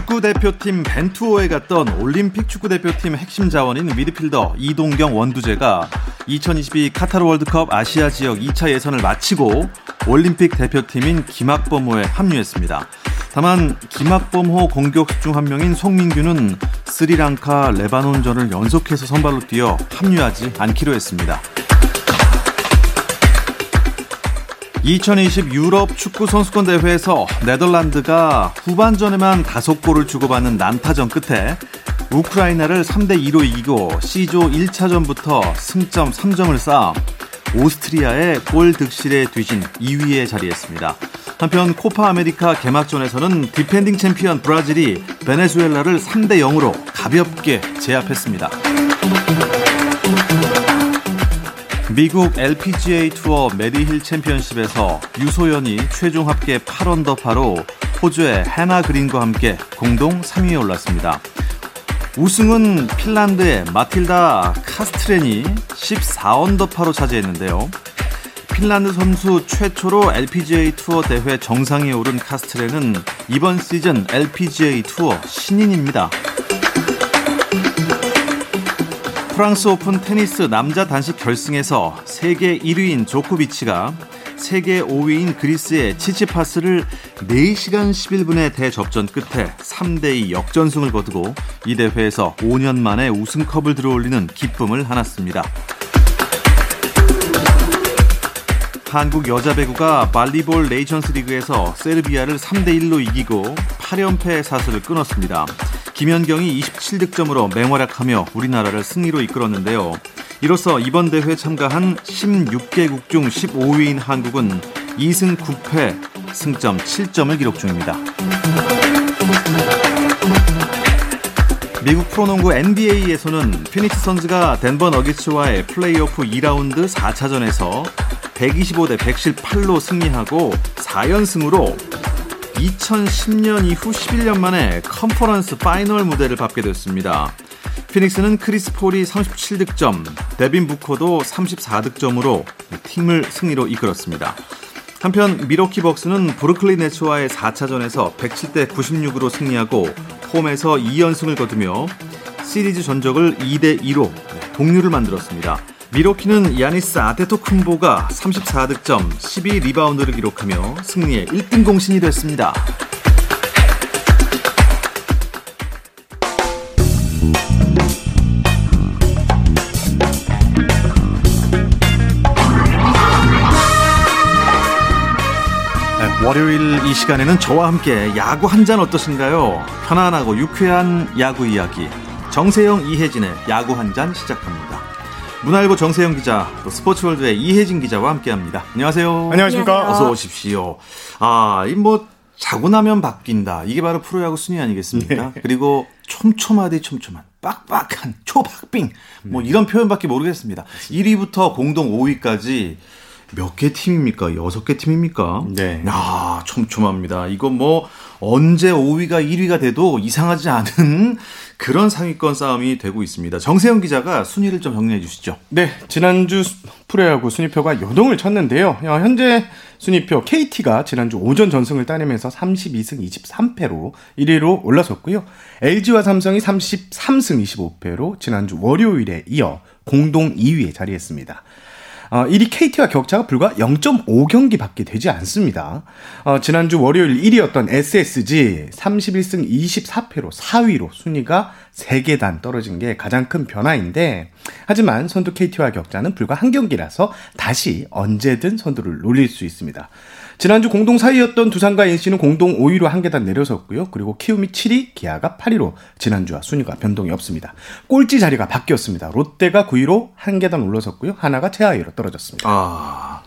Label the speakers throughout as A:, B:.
A: 축구 대표팀 벤투호에 갔던 올림픽 축구 대표팀 핵심 자원인 미드필더 이동경 원두재가 2022 카타르 월드컵 아시아 지역 2차 예선을 마치고 올림픽 대표팀인 김학범호에 합류했습니다. 다만 김학범호 공격수 중 한 명인 송민규는 스리랑카 레바논전을 연속해서 선발로 뛰어 합류하지 않기로 했습니다. 2020 유럽 축구 선수권 대회에서 네덜란드가 후반전에만 다섯 골을 주고받는 난타전 끝에 우크라이나를 3대 2로 이기고 C조 1차전부터 승점 3점을 쌓아 오스트리아에 골 득실에 뒤진 2위에 자리했습니다. 한편 코파 아메리카 개막전에서는 디펜딩 챔피언 브라질이 베네수엘라를 3대 0으로 가볍게 제압했습니다. 미국 LPGA 투어 메디힐 챔피언십에서 유소연이 최종 합계 8언더파로 호주의 해나 그린과 함께 공동 3위에 올랐습니다. 우승은 핀란드의 마틸다 카스트렌이 14언더파로 차지했는데요. 핀란드 선수 최초로 LPGA 투어 대회 정상에 오른 카스트렌은 이번 시즌 LPGA 투어 신인입니다. 프랑스 오픈 테니스 남자 단식 결승에서 세계 1위인 조코비치가 세계 5위인 그리스의 치치파스를 4시간 11분의 대접전 끝에 3대2 역전승을 거두고 이 대회에서 5년 만에 우승컵을 들어올리는 기쁨을 안았습니다. 한국 여자 배구가 발리볼 네이션스 리그에서 세르비아를 3대1로 이기고 8연패 사슬을 끊었습니다. 김연경이 27득점으로 맹활약하며 우리나라를 승리로 이끌었는데요. 이로써 이번 대회 참가한 16개국 중 15위인 한국은 2승 9패 승점 7점을 기록 중입니다. 미국 프로농구 NBA에서는 피닉스 선즈가 덴버 너기츠와의 플레이오프 2라운드 4차전에서 125대 118로 승리하고 4연승으로 2010년 이후 11년 만에 컨퍼런스 파이널 무대를 밟게 됐습니다. 피닉스는 크리스 폴이 37득점, 데빈 부커도 34득점으로 팀을 승리로 이끌었습니다. 한편 밀워키 벅스는 브루클린 네츠와의 4차전에서 107대 96으로 승리하고 홈에서 2연승을 거두며 시리즈 전적을 2대 2로 동률을 만들었습니다. 밀워키는 야니스 아데토쿤보가 34득점, 12리바운드를 기록하며 승리의 1등 공신이 됐습니다. 네, 월요일 이 시간에는 저와 함께 야구 한 잔 어떠신가요? 편안하고 유쾌한 야구 이야기. 정세영, 이혜진의 야구 한 잔 시작합니다. 문화일보 정세영 기자, 또 스포츠월드의 이혜진 기자와 함께합니다. 안녕하세요.
B: 안녕하십니까.
A: 어서 오십시오. 아, 이 뭐 자고 나면 바뀐다. 이게 바로 프로야구 순위 아니겠습니까? 네. 그리고 촘촘하디 촘촘한 빡빡한 초박빙 뭐 이런 표현밖에 모르겠습니다. 1위부터 공동 5위까지 몇개 팀입니까? 여섯 개 팀입니까?
B: 네.
A: 야, 촘촘합니다. 이거 뭐 언제 5위가 1위가 돼도 이상하지 않은 그런 상위권 싸움이 되고 있습니다. 정세영 기자가 순위를 좀 정리해 주시죠.
B: 네, 지난주 프로야구 순위표가 요동을 쳤는데요. 어, 현재 순위표 KT가 지난주 오전 전승을 따내면서 32승 23패로 1위로 올라섰고요. LG와 삼성이 33승 25패로 지난주 월요일에 이어 공동 2위에 자리했습니다. 어, 1위 KT와 격차가 불과 0.5경기밖에 되지 않습니다. 어, 지난주 월요일 1위였던 SSG 31승 24패로 4위로 순위가 3계단 떨어진 게 가장 큰 변화인데 하지만 선두 KT와 격차는 불과 한 경기라서 다시 언제든 선두를 놀릴 수 있습니다. 지난주 공동 4위였던 두산과 NC는 공동 5위로 한 계단 내려섰고요. 그리고 키움이 7위, 기아가 8위로 지난주와 순위가 변동이 없습니다. 꼴찌 자리가 바뀌었습니다. 롯데가 9위로 한 계단 올라섰고요. 하나가 최하위로 떨어졌습니다.
A: 아.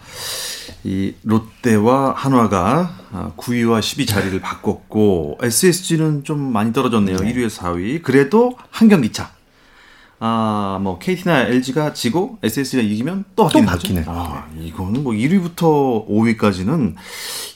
A: 이 롯데와 한화가 9위와 아, 10위 자리를 바꿨고 SSG는 좀 많이 떨어졌네요. 네. 1위에서 4위. 그래도 한 경기 차. 아, 뭐 KT나 LG가 지고 SSG가 이기면 또 바뀌는, 또 바뀌는 아, 이거는 뭐 1위부터 5위까지는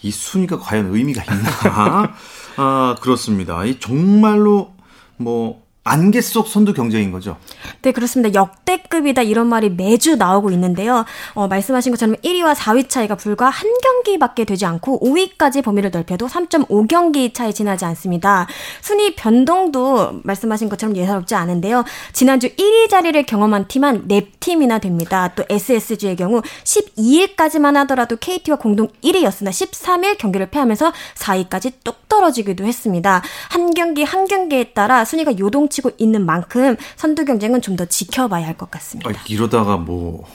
A: 이 순위가 과연 의미가 있나? 아, 그렇습니다. 이 정말로 뭐 안개 속 선두 경쟁인 거죠.
C: 네, 그렇습니다. 역대급이다 이런 말이 매주 나오고 있는데요. 어, 말씀하신 것처럼 1위와 4위 차이가 불과 한 경기밖에 되지 않고 5위까지 범위를 넓혀도 3.5경기 차이 지나지 않습니다. 순위 변동도 말씀하신 것처럼 예사롭지 않은데요. 지난주 1위 자리를 경험한 팀은 4팀이나 됩니다. 또 SSG의 경우 12일까지만 하더라도 KT와 공동 1위였으나 13일 경기를 패하면서 4위까지 뚝 떨어지기도 했습니다. 한 경기 한 경기에 따라 순위가 요동치 펼치고 있는 만큼 선두 경쟁은 좀 더 지켜봐야 할 것 같습니다. 아,
A: 이러다가 뭐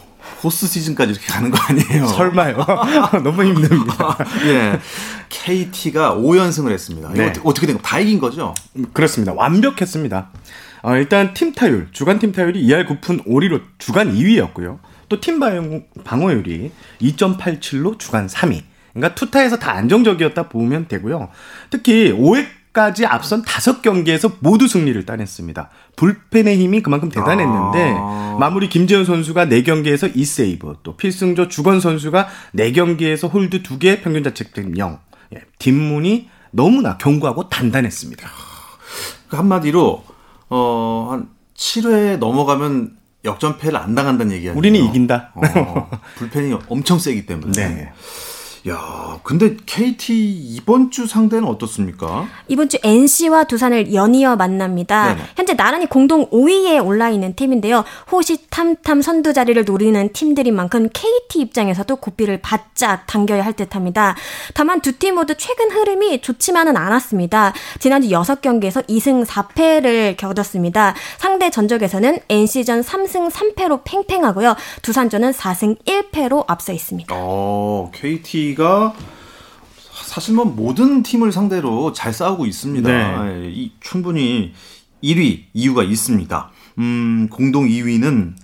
A: 호스 시즌까지 이렇게 가는 거 아니에요?
B: 설마요. 너무 힘듭니다.
A: 예. KT가 5연승을 했습니다. 네. 어떻게 된 거? 다 이긴 거죠?
B: 음, 그렇습니다. 완벽했습니다. 어, 일단 팀 타율, 주간 팀 타율이 2할 9푼 5리로 주간 2위였고요. 또 팀 방어율이 2.87로 주간 3위. 그러니까 투타에서 다 안정적이었다 보면 되고요. 특히 5회 까지 앞선 다섯 경기에서 모두 승리를 따냈습니다. 불펜의 힘이 그만큼 대단했는데 아. 마무리 김재윤 선수가 4경기에서 2세이브, 또 필승조 주권 선수가 4경기에서 홀드 2개, 평균 자책점 0. 예, 뒷문이 너무나 견고하고 단단했습니다.
A: 그 한마디로 어, 한 7회 넘어가면 역전패를 안 당한다는 얘기예요.
B: 우리는 이긴다.
A: 어, 불펜이 엄청 세기 때문에. 네. 야, 근데 KT 이번 주 상대는 어떻습니까?
C: 이번 주 NC와 두산을 연이어 만납니다. 네네. 현재 나란히 공동 5위에 올라 있는 팀인데요. 호시탐탐 선두 자리를 노리는 팀들인 만큼 KT 입장에서도 고삐를 바짝 당겨야 할 듯합니다. 다만 두 팀 모두 최근 흐름이 좋지만은 않았습니다. 지난주 6경기에서 2승 4패를 거뒀습니다. 상대 전적에서는 NC전 3승 3패로 팽팽하고요. 두산전은 4승 1패로 앞서 있습니다.
A: 어, KT KT가 사실 뭐 모든 팀을 상대로 잘 싸우고 있습니다. 네. 예, 이 충분히 1위 이유가 있습니다. 음, 공동 2위는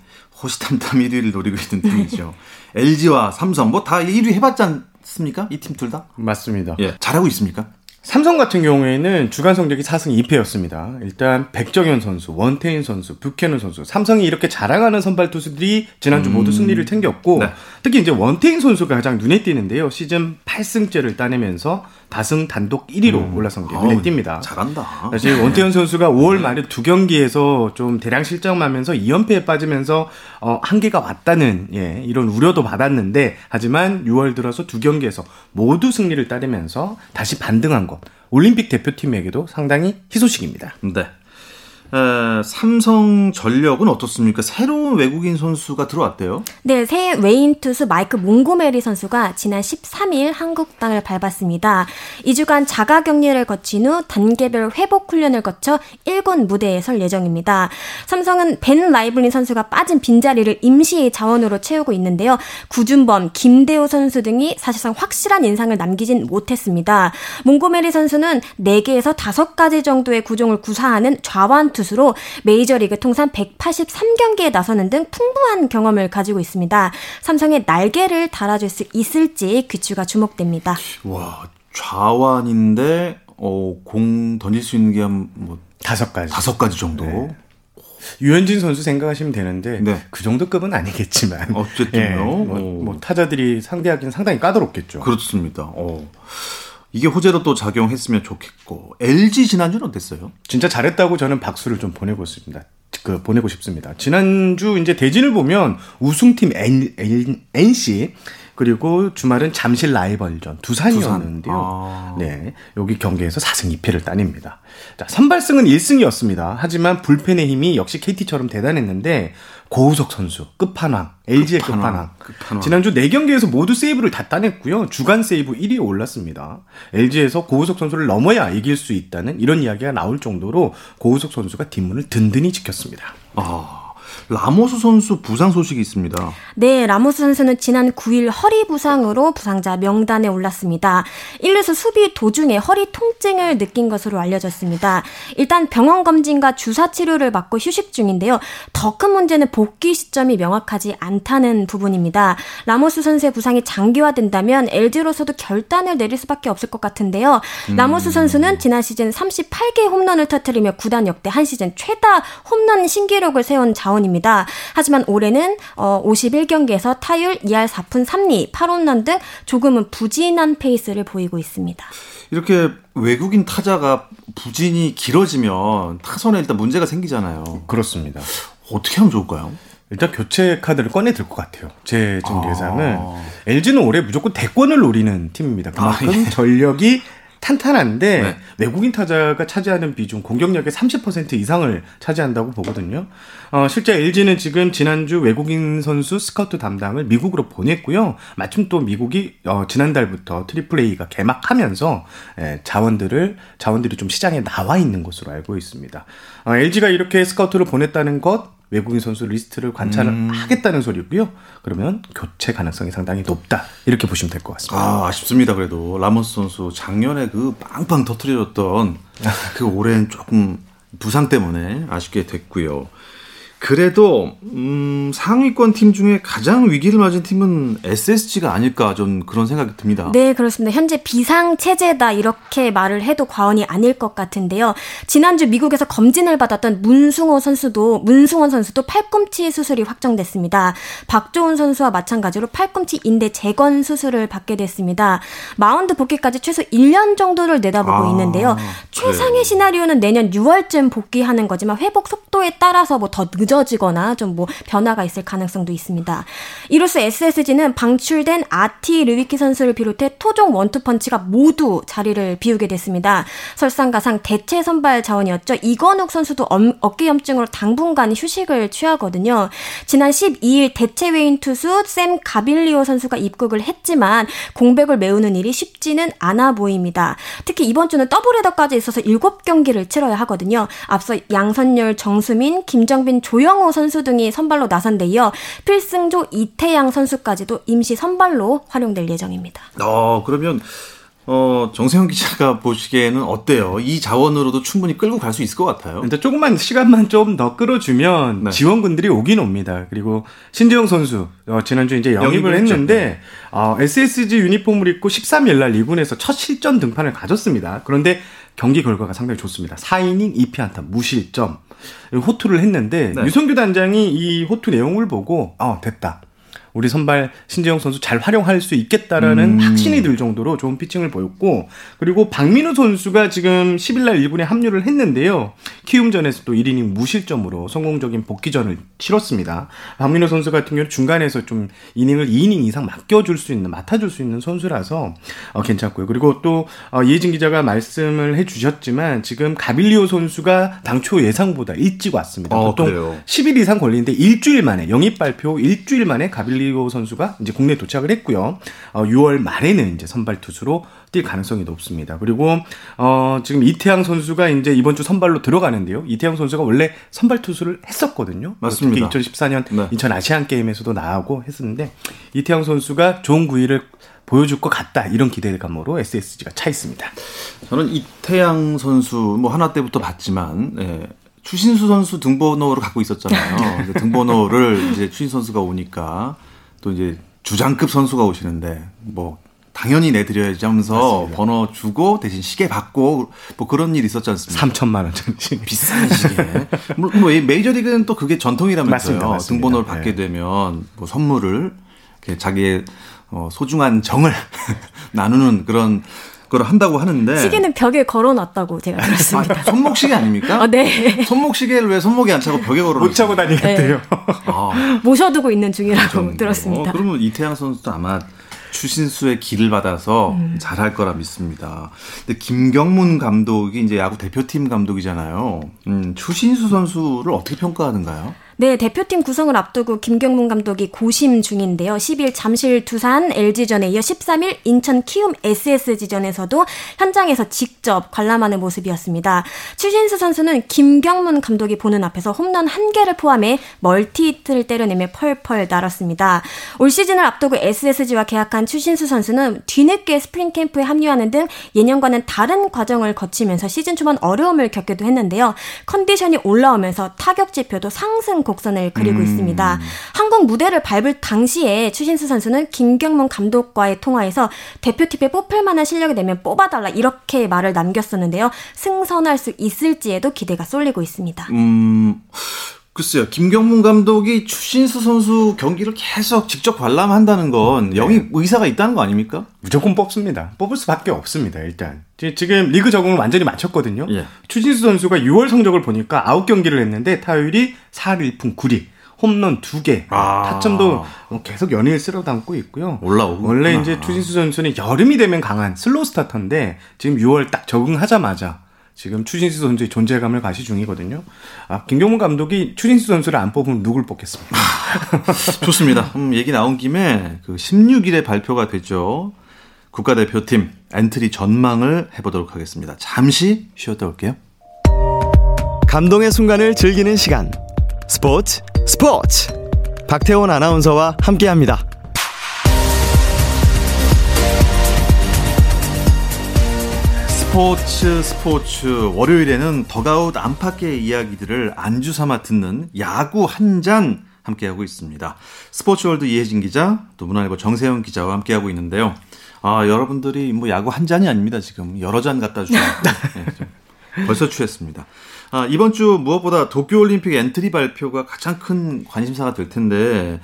A: 호시탐탐 1위를 노리고 있는 팀이죠. LG와 삼성 뭐 다 1위 해봤지 않습니까? 이 팀 둘 다?
B: 맞습니다.
A: 예, 잘하고 있습니까?
B: 삼성 같은 경우에는 주간 성적이 4승 2패였습니다. 일단 백정현 선수, 원태인 선수, 뷰캐넌 선수, 삼성이 이렇게 자랑하는 선발 투수들이 지난주 음. 모두 승리를 챙겼고 네. 특히 이제 원태인 선수가 가장 눈에 띄는데요. 시즌 8승째를 따내면서 다승 단독 1위로 음. 올라선 게 눈에 띕니다.
A: 잘한다.
B: 사실 원태현 선수가 5월 말에 두 경기에서 좀 대량 실점하면서 2연패에 빠지면서 어, 한계가 왔다는 예, 이런 우려도 받았는데 하지만 6월 들어서 두 경기에서 모두 승리를 따르면서 다시 반등한 것. 올림픽 대표팀에게도 상당히 희소식입니다.
A: 네. 에, 삼성 전력은 어떻습니까? 새로운 외국인 선수가 들어왔대요.
C: 네, 새 외인 투수 마이크 몽고메리 선수가 지난 13일 한국 땅을 밟았습니다. 2주간 자가 격리를 거친 후 단계별 회복 훈련을 거쳐 1군 무대에 설 예정입니다. 삼성은 벤 라이블리 선수가 빠진 빈자리를 임시 자원으로 채우고 있는데요. 구준범, 김대우 선수 등이 사실상 확실한 인상을 남기진 못했습니다. 몽고메리 선수는 4개에서 5가지 정도의 구종을 구사하는 좌완 투수로 메이저리그 통산 183경기에 나서는 등 풍부한 경험을 가지고 있습니다. 삼성의 날개를 달아줄 수 있을지 귀추가 주목됩니다.
A: 와, 좌완인데 어, 공 던질 수 있는 게 한뭐
B: 다섯 가지.
A: 다섯 가지 정도. 네.
B: 유현진 선수 생각하시면 되는데 네. 그 정도 급은 아니겠지만
A: 어쨌든요. 예,
B: 뭐, 뭐, 타자들이 상대하기는 상당히 까다롭겠죠.
A: 그렇습니다. 어. 이게 호재로 또 작용했으면 좋겠고 LG 지난주는 어땠어요?
B: 진짜 잘했다고 저는 박수를 좀 보내고 있습니다. 그 보내고 싶습니다. 지난주 이제 대진을 보면 우승팀 N, N, NC 그리고 주말은 잠실 라이벌전 두산이었는데요. 두산. 아. 네. 여기 경기에서 4승 2패를 따냅니다. 자, 선발승은 1승이었습니다. 하지만 불펜의 힘이 역시 KT처럼 대단했는데 고우석 선수 끝판왕, LG의 끝판왕. 끝판왕. 지난주 4경기에서 모두 세이브를 다 따냈고요. 주간 세이브 1위에 올랐습니다. LG에서 고우석 선수를 넘어야 이길 수 있다는 이런 이야기가 나올 정도로 고우석 선수가 뒷문을 든든히 지켰습니다.
A: 아. 라모스 선수 부상 소식이 있습니다.
C: 네, 라모스 선수는 지난 9일 허리 부상으로 부상자 명단에 올랐습니다. 1루수 수비 도중에 허리 통증을 느낀 것으로 알려졌습니다. 일단 병원 검진과 주사 치료를 받고 휴식 중인데요. 더 큰 문제는 복귀 시점이 명확하지 않다는 부분입니다. 라모스 선수의 부상이 장기화된다면 LG로서도 결단을 내릴 수밖에 없을 것 같은데요. 음. 라모스 선수는 지난 시즌 38개 홈런을 터뜨리며 구단 역대 한 시즌 최다 홈런 신기록을 세운 자원 입니다. 하지만 올해는 어 51경기에서 타율 2할 4푼 3리, 8홈런 등 조금은 부진한 페이스를 보이고 있습니다.
A: 이렇게 외국인 타자가 부진이 길어지면 타선에 일단 문제가 생기잖아요.
B: 그렇습니다.
A: 어떻게 하면 좋을까요?
B: 일단 교체 카드를 꺼내 들 것 같아요. 제좀 예상은 아. LG는 올해 무조건 대권을 노리는 팀입니다. 그만큼 아, 예. 전력이 탄탄한데 네. 외국인 타자가 차지하는 비중 공격력의 30% 이상을 차지한다고 보거든요. 어, 실제 LG는 지금 지난주 외국인 선수 스카우트 담당을 미국으로 보냈고요. 마침 또 미국이 어, 지난달부터 Triple A가 개막하면서 예, 자원들을 자원들이 좀 시장에 나와 있는 것으로 알고 있습니다. 어, LG가 이렇게 스카우트를 보냈다는 것 외국인 선수 리스트를 관찰을 음. 하겠다는 소리고요. 그러면 교체 가능성이 상당히 높다. 이렇게 보시면 될 것 같습니다.
A: 아, 아쉽습니다. 그래도 라모스 선수 작년에 그 빵빵 터트려줬던 그 올해는 조금 부상 때문에 아쉽게 됐고요. 그래도 음, 상위권 팀 중에 가장 위기를 맞은 팀은 SSG가 아닐까 좀 그런 생각이 듭니다.
C: 네, 그렇습니다. 현재 비상 체제다 이렇게 말을 해도 과언이 아닐 것 같은데요. 지난주 미국에서 검진을 받았던 문승호 선수도 문승원 선수도 팔꿈치 수술이 확정됐습니다. 박조훈 선수와 마찬가지로 팔꿈치 인대 재건 수술을 받게 됐습니다. 마운드 복귀까지 최소 1년 정도를 내다보고 아, 있는데요. 최상의 네. 시나리오는 내년 6월쯤 복귀하는 거지만 회복 속도에 따라서 뭐더 늦. 늦어지거나 좀 뭐 변화가 있을 가능성도 있습니다. 이로써 SSG는 방출된 아티 르위키 선수를 비롯해 토종 원투펀치가 모두 자리를 비우게 됐습니다. 설상가상 대체 선발 자원이었죠. 이건욱 선수도 어깨 염증으로 당분간 휴식을 취하거든요. 지난 12일 대체 외인 투수 샘 가빌리오 선수가 입국을 했지만 공백을 메우는 일이 쉽지는 않아 보입니다. 특히 이번 주는 더블헤더까지 있어서 7경기를 치러야 하거든요. 앞서 양선열, 정수민, 김정빈, 조 조영호 선수 등이 선발로 나선 데 이어 필승조 이태양 선수까지도 임시 선발로 활용될 예정입니다.
A: 어, 그러면 어, 정세영 기자가 보시기에는 어때요? 이 자원으로도 충분히 끌고 갈 수 있을 것 같아요.
B: 근데 조금만 시간만 좀 더 끌어주면 네. 지원군들이 오긴 옵니다. 그리고 신재영 선수 어, 지난주 이제 영입을 했는데 네. 어, SSG 유니폼을 입고 13일 날 2군에서 첫 실전 등판을 가졌습니다. 그런데 경기 결과가 상당히 좋습니다. 4이닝 2피안타 무실점. 호투를 했는데 네. 유성규 단장이 이 호투 내용을 보고 아 됐다. 우리 선발 신재영 선수 잘 활용할 수 있겠다라는 음. 확신이 들 정도로 좋은 피칭을 보였고 그리고 박민우 선수가 지금 10일 날 1군에 합류를 했는데요. 키움전에서 또 1이닝 무실점으로 성공적인 복귀전을 치렀습니다. 박민우 선수 같은 경우는 중간에서 좀 이닝을 2이닝 이상 맡겨줄 수 있는 맡아줄 수 있는 선수라서 어, 괜찮고요. 그리고 또 어, 이혜진 기자가 말씀을 해주셨지만 지금 가빌리오 선수가 당초 예상보다 일찍 왔습니다. 어, 보통 그래요. 10일 이상 걸리는데 일주일 만에 영입 발표 일주일 만에 가빌리오 릴리오 선수가 이제 국내에 도착을 했고요. 어, 6월 말에는 이제 선발 투수로 뛸 가능성이 높습니다. 그리고 어, 지금 이태양 선수가 이제 이번 주 선발로 들어가는데요. 이태양 선수가 원래 선발 투수를 했었거든요.
A: 맞습니다.
B: 특히 2014년 네. 인천 아시안 게임에서도 나오고 했었는데 이태양 선수가 좋은 구위를 보여줄 것 같다 이런 기대감으로 SSG가 차 있습니다.
A: 저는 이태양 선수 뭐 하나 때부터 봤지만 예, 추신수 선수 등번호를 갖고 있었잖아요. 등번호를 이제 추신 선수가 오니까 또 이제 주장급 선수가 오시는데 뭐 당연히 내드려야지 하면서 맞습니다. 번호 주고 대신 시계 받고 뭐 그런 일이 있었지 않습니까?
B: 3천만 원짜리
A: 비싼 시계. 뭐, 뭐 메이저리그는 또 그게 전통이라면서요. 맞습니다, 맞습니다. 등번호를 네. 받게 되면 뭐 선물을 자기의 어, 소중한 정을 나누는 그런 그걸 한다고 하는데
C: 시계는 벽에 걸어놨다고 제가 들었습니다.
A: 아, 손목 시계 아닙니까?
C: 아, 네.
A: 손목 시계를 왜 손목에 안 차고 벽에 걸어?
B: 못 차고 다니겠대요. 네.
C: 아. 모셔두고 있는 중이라고 들었습니다.
A: 어, 그러면 이태양 선수도 아마 추신수의 길을 받아서 음. 잘할 거라 믿습니다. 근데 김경문 감독이 이제 야구 대표팀 감독이잖아요. 음, 추신수 선수를 어떻게 평가하는가요?
C: 네, 대표팀 구성을 앞두고 김경문 감독이 고심 중인데요. 10일 잠실 두산 LG전에 이어 13일 인천 키움 SSG전에서도 현장에서 직접 관람하는 모습이었습니다. 추신수 선수는 김경문 감독이 보는 앞에서 홈런 한 개를 포함해 multi-hit를 때려내며 펄펄 날았습니다. 올 시즌을 앞두고 SSG와 계약한 추신수 선수는 뒤늦게 스프링 캠프에 합류하는 등 예년과는 다른 과정을 거치면서 시즌 초반 어려움을 겪기도 했는데요. 컨디션이 올라오면서 타격 지표도 상승 곡선을 그리고 음. 있습니다. 한국 무대를 밟을 당시에 추신수 선수는 김경문 감독과의 통화에서 대표팀에 뽑힐 만한 실력이 되면 뽑아달라 이렇게 말을 남겼었는데요. 승선할 수 있을지에도 기대가 쏠리고 있습니다. 음.
A: 글쎄요, 김경문 감독이 추신수 선수 경기를 계속 직접 관람한다는 건 영입 네. 의사가 있다는 거 아닙니까?
B: 무조건 뽑습니다. 뽑을 수밖에 없습니다, 일단. 지금 리그 적응을 완전히 마쳤거든요. 예. 추신수 선수가 6월 성적을 보니까 9경기를 했는데 타율이 4할 1푼 9리. 홈런 2개, 아. 타점도 계속 연일 쓸어 담고 있고요.
A: 올라오고.
B: 원래 이제 추신수 선수는 여름이 되면 강한 slow starter인데 지금 6월 딱 적응하자마자 지금 추신수 선수의 존재감을 과시 중이거든요. 아, 김경문 감독이 추신수 선수를 안 뽑으면 누굴 뽑겠습니까?
A: 좋습니다. 음, 얘기 나온 김에 그 16일에 발표가 됐죠. 국가대표팀 엔트리 전망을 해보도록 하겠습니다. 잠시 쉬었다 올게요.
D: 감동의 순간을 즐기는 시간. 스포츠 스포츠. 박태원 아나운서와 함께합니다.
A: 스포츠 스포츠 월요일에는 더가웃 안팎의 이야기들을 안주 삼아 듣는 야구 한 잔 함께하고 있습니다. 스포츠월드 이혜진 기자, 또 문화일보 정세영 기자와 함께하고 있는데요. 아 여러분들이 뭐 야구 한 잔이 아닙니다. 지금 여러 잔 갖다 주셔서 네, 벌써 취했습니다. 아, 이번 주 무엇보다 도쿄올림픽 엔트리 발표가 가장 큰 관심사가 될 텐데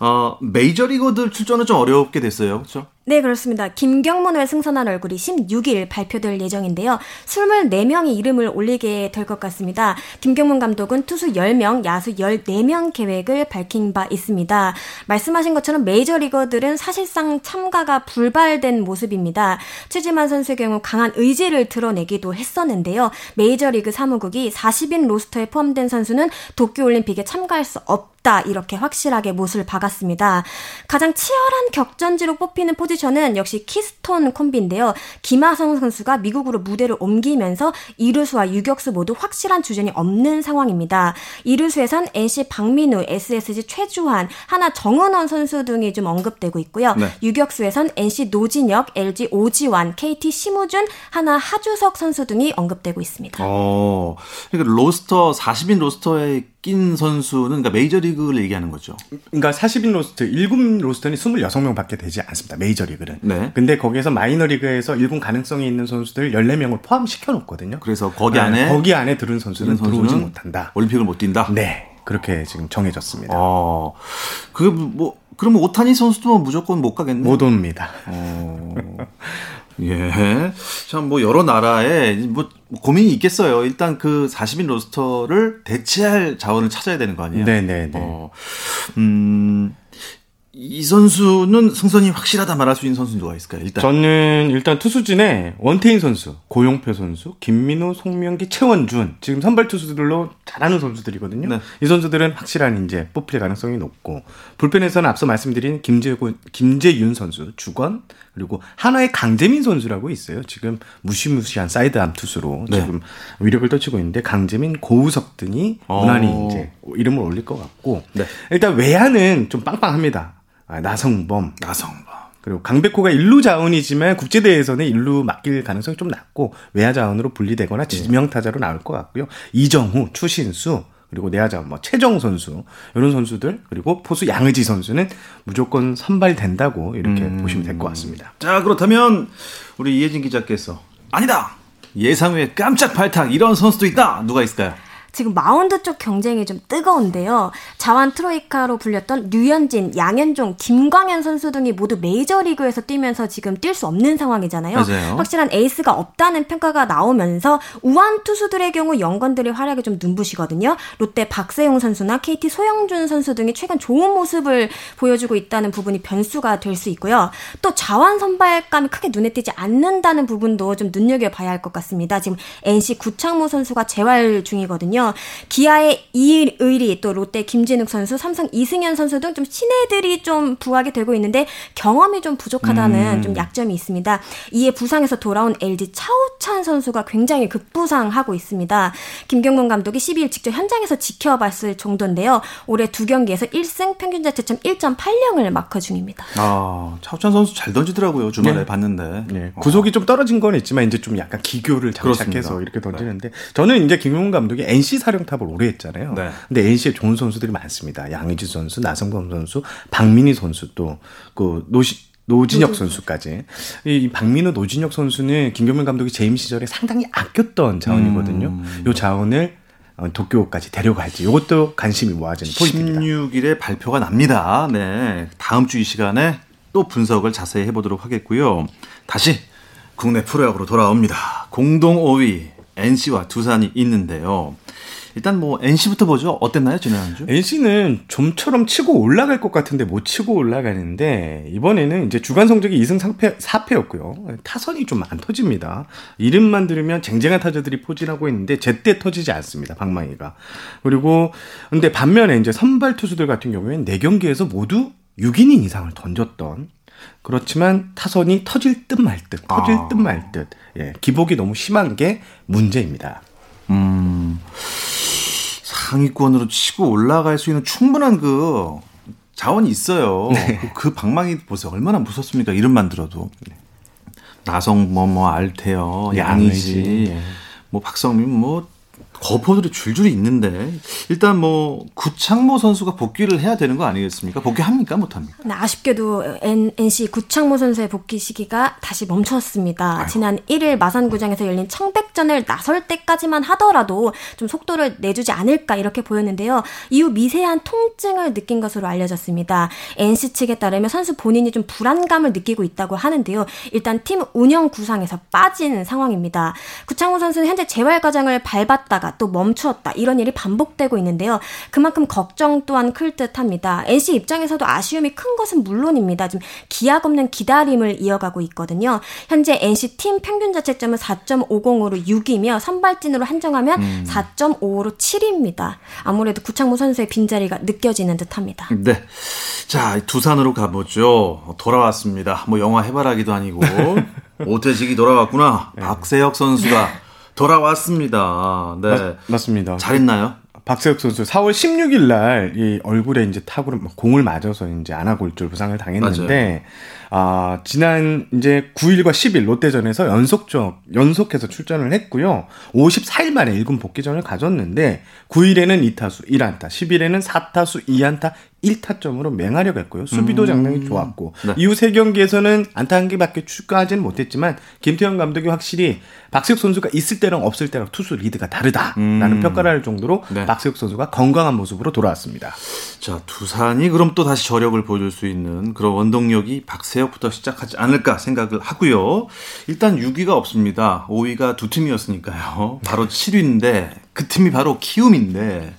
A: 어, 메이저리거들 출전은 좀 어렵게 됐어요. 그렇죠?
C: 네, 그렇습니다. 김경문호에 승선할 얼굴이 16일 발표될 예정인데요. 24명의 이름을 올리게 될 것 같습니다. 김경문 감독은 투수 10명, 야수 14명 계획을 밝힌 바 있습니다. 말씀하신 것처럼 메이저리거들은 사실상 참가가 불발된 모습입니다. 최지만 선수의 경우 강한 의지를 드러내기도 했었는데요. 메이저리그 사무국이 40인 roster에 포함된 선수는 도쿄올림픽에 참가할 수 없다 이렇게 확실하게 못을 박았습니다. 가장 치열한 격전지로 뽑히는 포지션 포지션은 역시 키스톤 콤비인데요. 김하성 선수가 미국으로 무대를 옮기면서 이루수와 유격수 모두 확실한 주전이 없는 상황입니다. 이루수에선 NC 박민우, SSG 최주환, 한화 정은원 선수 등이 좀 언급되고 있고요. 네. 유격수에선 NC 노진혁, LG 오지환, KT 심우준, 한화 하주석 선수 등이 언급되고 있습니다.
A: 어, 그러니까 로스터 40인 로스터 에낀 선수는 그러니까 메이저리그를 얘기하는 거죠.
B: 그러니까 40인 로스터 1군 로스터는 26명 밖에 되지 않습니다. 메이저리그는. 네. 근데 거기에서 마이너리그에서 1군 가능성이 있는 선수들 14명을 포함시켜 놓거든요.
A: 그래서 거기 안에
B: 네, 거기 안에 들은 선수는, 선수는 들어오지 못한다.
A: 올림픽을 못 뛴다.
B: 네. 그렇게 지금 정해졌습니다. 어.
A: 그뭐 그러면 오타니 선수도 뭐 무조건 못 가겠네.
B: 못 옵니다. 어.
A: 예. 참, 뭐, 여러 나라에, 뭐, 고민이 있겠어요. 일단 그 40인 로스터를 대체할 자원을 찾아야 되는 거 아니에요?
B: 네네네. 네, 네. 어,
A: 음, 이 선수는 승선이 확실하다 말할 수 있는 선수 누가 있을까요? 일단
B: 저는 일단 투수진에 원태인 선수, 고용표 선수, 김민호, 송명기, 최원준 지금 선발 투수들로 잘하는 선수들이거든요. 네. 이 선수들은 확실한 이제 뽑힐 가능성이 높고 불펜에서는 앞서 말씀드린 김재구, 김재윤 선수, 주건 그리고 하나의 강재민 선수라고 있어요. 지금 무시무시한 사이드암 투수로 네. 지금 위력을 떨치고 있는데 강재민, 고우석 등이 무난히 어. 이제 이름을 올릴 것 같고 네. 일단 외야는 좀 빵빵합니다. 아, 나성범.
A: 나성범.
B: 그리고 강백호가 일루 자원이지만 국제대회에서는 일루 맡길 가능성이 좀 낮고 외야 자원으로 분리되거나 네. 지명타자로 나올 것 같고요. 이정후, 추신수, 그리고 내야자 뭐 최정 선수 이런 선수들 그리고 포수 양의지 선수는 무조건 선발된다고 이렇게 음. 보시면 될 것 같습니다.
A: 자 그렇다면 우리 이혜진 기자께서 아니다 예상 외 깜짝 발탁 이런 선수도 있다 누가 있을까요?
C: 지금 마운드 쪽 경쟁이 좀 뜨거운데요. 좌완 트로이카로 불렸던 류현진, 양현종, 김광현 선수 등이 모두 메이저리그에서 뛰면서 지금 뛸 수 없는 상황이잖아요.
A: 맞아요.
C: 확실한 에이스가 없다는 평가가 나오면서 우완 투수들의 경우 young gun들의 활약이 좀 눈부시거든요. 롯데 박세웅 선수나 KT 소형준 선수 등이 최근 좋은 모습을 보여주고 있다는 부분이 변수가 될 수 있고요. 또 자완 선발감이 크게 눈에 띄지 않는다는 부분도 좀 눈여겨봐야 할 것 같습니다. 지금 NC 구창모 선수가 재활 중이거든요. 있거든요. 기아의 이의리 또 롯데 김진욱 선수, 삼성 이승현 선수 등 좀 신예들이 좀 부각이 되고 있는데 경험이 좀 부족하다는 음. 좀 약점이 있습니다. 이에 부상에서 돌아온 LG 차우찬 선수가 굉장히 급부상하고 있습니다. 김경문 감독이 12일 직접 현장에서 지켜봤을 정도인데요. 올해 두 경기에서 1승 평균 자체점 1.80을 마크 중입니다.
A: 아, 차우찬 선수 잘 던지더라고요. 주말에 네. 봤는데.
B: 네. 구속이 어. 좀 떨어진 건 있지만 이제 좀 약간 기교를 장착해서 이렇게 던지는데 네. 저는 이제 김경문 감독이 NC 사령탑을 오래 했잖아요. 네. 근데 NC에 좋은 선수들이 많습니다. 양의지 선수, 나성범 선수, 박민희 선수 또그 노시 노진혁 선수까지. 이 박민우 노진혁 선수는 김경민 감독이 재임 시절에 상당히 아꼈던 자원이거든요. 음. 요 자원을 어, 도쿄까지 데려갈지 이것도 관심이 모아지는 포인트입니다.
A: 16일에 발표가 납니다. 네. 다음 주 이 시간에 또 분석을 자세히 해보도록 하겠고요. 다시 국내 프로야구로 돌아옵니다. 공동 5위 NC와 두산이 있는데요. 일단 뭐 NC부터 보죠. 어땠나요, 지난 주?
B: NC는 좀처럼 치고 올라갈 것 같은데 못 치고 올라가는데 이번에는 이제 주간 성적이 2승 4패, 4패였고요. 타선이 좀 안 터집니다. 이름만 들으면 쟁쟁한 타자들이 포진하고 있는데 제때 터지지 않습니다. 방망이가. 그리고 근데 반면에 이제 선발 투수들 같은 경우에는 4경기에서 모두 6이닝 이상을 던졌던 그렇지만 타선이 터질 듯 말 듯, 터질 아. 듯말 듯. 예, 기복이 너무 심한 게 문제입니다. 음.
A: 상위권으로 치고 올라갈 수 있는 충분한 그 자원이 있어요. 네. 그, 그 방망이 보세요. 얼마나 무섭습니까? 이름만 들어도. 네. 나성 뭐뭐 알테어 양이지 네. 뭐 박성민 뭐 거포들이 줄줄이 있는데 일단 뭐 구창모 선수가 복귀를 해야 되는 거 아니겠습니까? 복귀합니까? 못합니까?
C: 네, 아쉽게도 N, NC 구창모 선수의 복귀 시기가 다시 멈췄습니다. 아유. 지난 1일 마산구장에서 열린 청백전을 나설 때까지만 하더라도 좀 속도를 내주지 않을까 이렇게 보였는데요. 이후 미세한 통증을 느낀 것으로 알려졌습니다. NC 측에 따르면 선수 본인이 좀 불안감을 느끼고 있다고 하는데요. 일단 팀 운영 구상에서 빠진 상황입니다. 구창모 선수는 현재 재활 과정을 밟았다가 있다가 또 멈추었다 이런 일이 반복되고 있는데요. 그만큼 걱정 또한 클 듯합니다. NC 입장에서도 아쉬움이 큰 것은 물론입니다. 좀 기약 없는 기다림을 이어가고 있거든요. 현재 NC 팀 평균 자책점은 4.50으로 6이며 선발진으로 한정하면 음. 4.55로 7입니다. 아무래도 구창모 선수의 빈자리가 느껴지는 듯합니다.
A: 네. 자, 두산으로 가보죠. 돌아왔습니다. 뭐 영화 해바라기도 아니고 오태식이 돌아왔구나. 네. 박세혁 선수가 돌아왔습니다. 네.
B: 맞, 맞습니다.
A: 잘했나요?
B: 박세혁 선수 4월 16일 날 이 얼굴에 이제 타구를 공을 맞아서 이제 안아골절 부상을 당했는데 아, 지난 이제 9일과 10일 롯데전에서 연속적 연속해서 출전을 했고요. 54일 만에 1군 복귀전을 가졌는데 9일에는 2타수 1안타, 10일에는 4타수 2안타 1타점으로 맹활약 했고요. 수비도 음. 상당히 좋았고 네. 이후 세 경기에서는 안타 한 개밖에 추가하지는 못했지만 김태형 감독이 확실히 박세혁 선수가 있을 때랑 없을 때랑 투수 리드가 다르다라는 음. 평가를 할 정도로 네. 박세혁 선수가 건강한 모습으로 돌아왔습니다.
A: 자 두산이 그럼 또 다시 저력을 보여줄 수 있는 그런 원동력이 박세혁부터 시작하지 않을까 생각을 하고요. 일단 6위가 없습니다. 5위가 두 팀이었으니까요. 바로 7위인데 그 팀이 바로 키움인데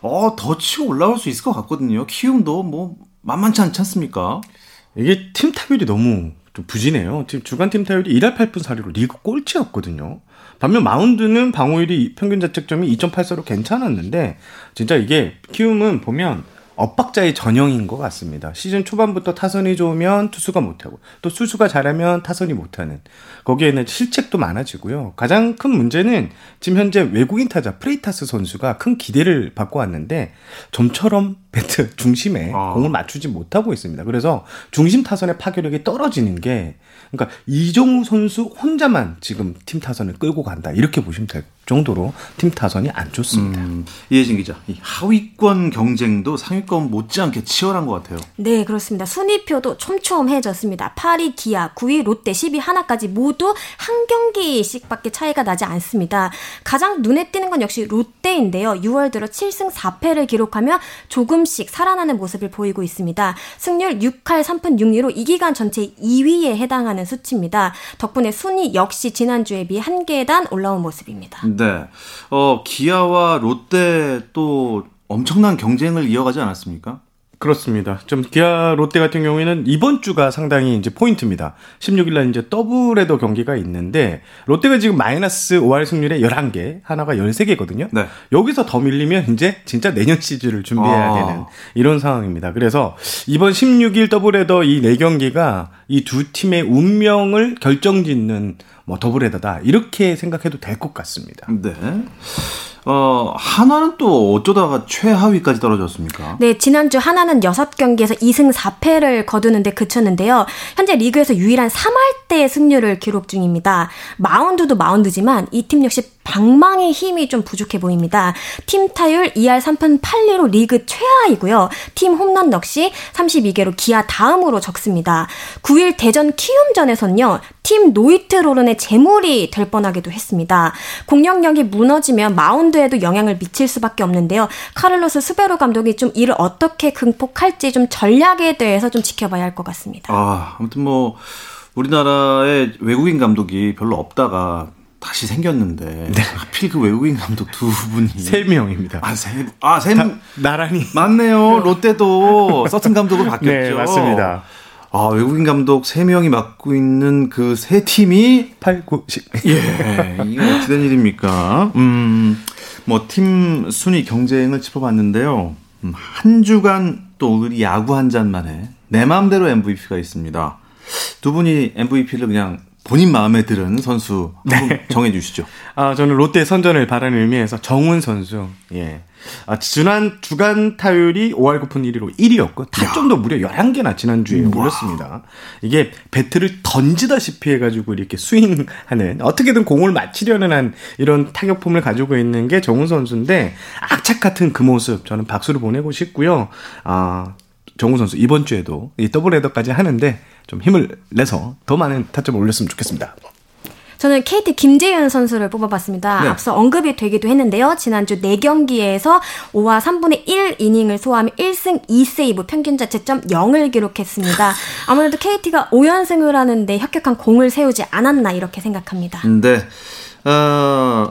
A: 어, 더 치고 올라올 수 있을 것 같거든요. 키움도 뭐 만만치 않지 않습니까?
B: 이게 팀 타율이 너무 좀 부진해요. 지금 주간 팀 타율이 1할 8푼 4리로 리그 꼴찌였거든요. 반면 마운드는 방어율이 평균 자책점이 2.84로 괜찮았는데 진짜 이게 키움은 보면 엇박자의 전형인 것 같습니다. 시즌 초반부터 타선이 좋으면 투수가 못하고 또 수수가 잘하면 타선이 못하는 거기에는 실책도 많아지고요. 가장 큰 문제는 지금 현재 외국인 타자 프레이타스 선수가 큰 기대를 받고 왔는데 좀처럼 배트 중심에 아. 공을 맞추지 못하고 있습니다. 그래서 중심 타선의 파괴력이 떨어지는 게 그러니까 이정후 선수 혼자만 지금 팀 타선을 끌고 간다 이렇게 보시면 될 정도로 팀 타선이 안 좋습니다. 음,
A: 이혜진 기자, 이 하위권 경쟁도 상위권 못지않게 치열한 것 같아요.
C: 네, 그렇습니다. 순위표도 촘촘해졌습니다. 8위 기아, 9위 롯데, 10위 한화까지 모두 한 경기씩밖에 차이가 나지 않습니다. 가장 눈에 띄는 건 역시 롯데인데요. 6월 들어 7승 4패를 기록하며 조금씩 살아나는 모습을 보이고 있습니다. 승률 6할 3푼 6리로 이 기간 전체 2위에 해당하는 수치입니다. 덕분에 순위 역시 지난주에 비해 한 계단 올라온 모습입니다.
A: 네. 어, 기아와 롯데 또 엄청난 경쟁을 이어가지 않았습니까?
B: 그렇습니다. 좀 기아 롯데 같은 경우에는 이번 주가 상당히 이제 포인트입니다. 16일 날 이제 더블헤더 경기가 있는데 롯데가 지금 마이너스 5할 승률에 11개, 하나가 13개거든요.
A: 네.
B: 여기서 더 밀리면 이제 진짜 내년 시즌을 준비해야
A: 아.
B: 되는 이런 상황입니다. 그래서 이번 16일 더블헤더 이네 경기가 이 두 팀의 운명을 결정짓는 뭐 더블헤더다. 이렇게 생각해도 될 것 같습니다.
A: 네. 어, 하나는 또 어쩌다가 최하위까지 떨어졌습니까?
C: 네, 지난주 하나는 6경기에서 2승 4패를 거두는데 그쳤는데요. 현재 리그에서 유일한 3할대 승률을 기록 중입니다. 마운드도 마운드지만 이 팀 역시 방망이 힘이 좀 부족해 보입니다. 팀 타율 2할 3푼 8리로 리그 최하이고요. 팀 홈런 역시 32개로 기아 다음으로 적습니다. 9일 대전 키움전에선요. 팀 노히트 노런의 제물이 될 뻔하기도 했습니다. 공격력이 무너지면 마운드에도 영향을 미칠 수밖에 없는데요. 카를로스 수베로 감독이 좀 이를 어떻게 극복할지 좀 전략에 대해서 좀 지켜봐야 할 것 같습니다.
A: 아, 아무튼 뭐 우리나라에 외국인 감독이 별로 없다가 다시 생겼는데 하필 그 외국인 감독 두 분이
B: 세 명입니다.
A: 아, 세, 아, 세,
B: 나란히.
A: 맞네요. 롯데도 서튼 감독으로 바뀌었죠.
B: 네, 맞습니다.
A: 아, 외국인 감독 세명이 맡고 있는 그 세 팀이
B: 8, 9, 10.
A: 예, 이게 어떻게 된 일입니까? 음, 뭐, 팀 순위 경쟁을 짚어봤는데요. 음, 한 주간 또 우리 야구 한 잔만에 내 마음대로 MVP가 있습니다. 두 분이 MVP를 그냥 본인 마음에 드는 선수 한번 정해 주시죠.
B: 아, 저는 롯데 선전을 바라는 의미에서 정훈 선수. 예. 아, 지난 주간 타율이 5할 9푼 1위로 1위였고, 타점도 무려 11개나 지난주에 올렸습니다. 이게 배트를 던지다시피 해 가지고 이렇게 스윙하는, 어떻게든 공을 맞히려는 한 이런 타격폼을 가지고 있는 게 정훈 선수인데, 악착 같은 그 모습, 저는 박수를 보내고 싶고요. 아, 정훈 선수 이번 주에도 이 더블 헤더까지 하는데, 좀 힘을 내서 더 많은 타점을 올렸으면 좋겠습니다.
C: 저는 KT 김재현 선수를 뽑아봤습니다.
A: 네.
C: 앞서 언급이 되기도 했는데요. 지난주 4경기에서 5와 3분의 1 이닝을 소화하며 1승 2세이브 평균 자책점 0을 기록했습니다. 아무래도 KT가 5연승을 하는데 혁혁한 공을 세우지 않았나 이렇게 생각합니다.
A: 근데, 어,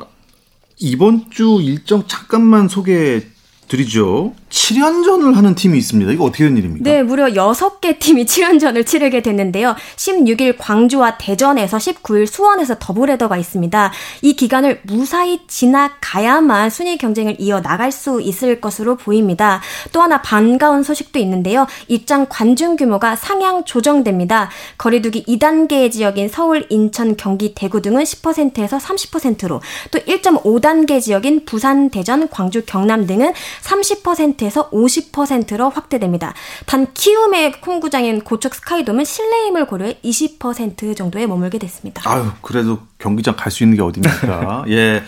A: 이번 주 일정 잠깐만 소개해 드리죠. 7연전을 하는 팀이 있습니다. 이거 어떻게 된 일입니까?
C: 네, 무려 6개 팀이 7연전을 치르게 됐는데요. 16일 광주와 대전에서 19일 수원에서 더블헤더가 있습니다. 이 기간을 무사히 지나가야만 순위 경쟁을 이어 나갈 수 있을 것으로 보입니다. 또 하나 반가운 소식도 있는데요. 입장 관중 규모가 상향 조정됩니다. 거리두기 2단계 지역인 서울, 인천, 경기, 대구 등은 10%에서 30%로 또 1.5단계 지역인 부산, 대전, 광주, 경남 등은 30% 에서 50%로 확대됩니다. 단 키움의 홈구장인 고척 스카이돔은 실내임을 고려해 20% 정도에 머물게 됐습니다.
A: 아유, 그래도 경기장 갈 수 있는 게 어딥니까? 예.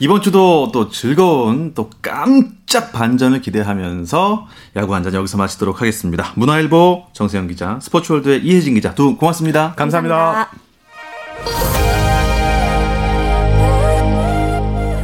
A: 이번 주도 또 즐거운 또 깜짝 반전을 기대하면서 야구 한 잔 여기서 마치도록 하겠습니다. 문화일보 정세영 기자, 스포츠월드의 이혜진 기자 두 분 고맙습니다.
B: 감사합니다.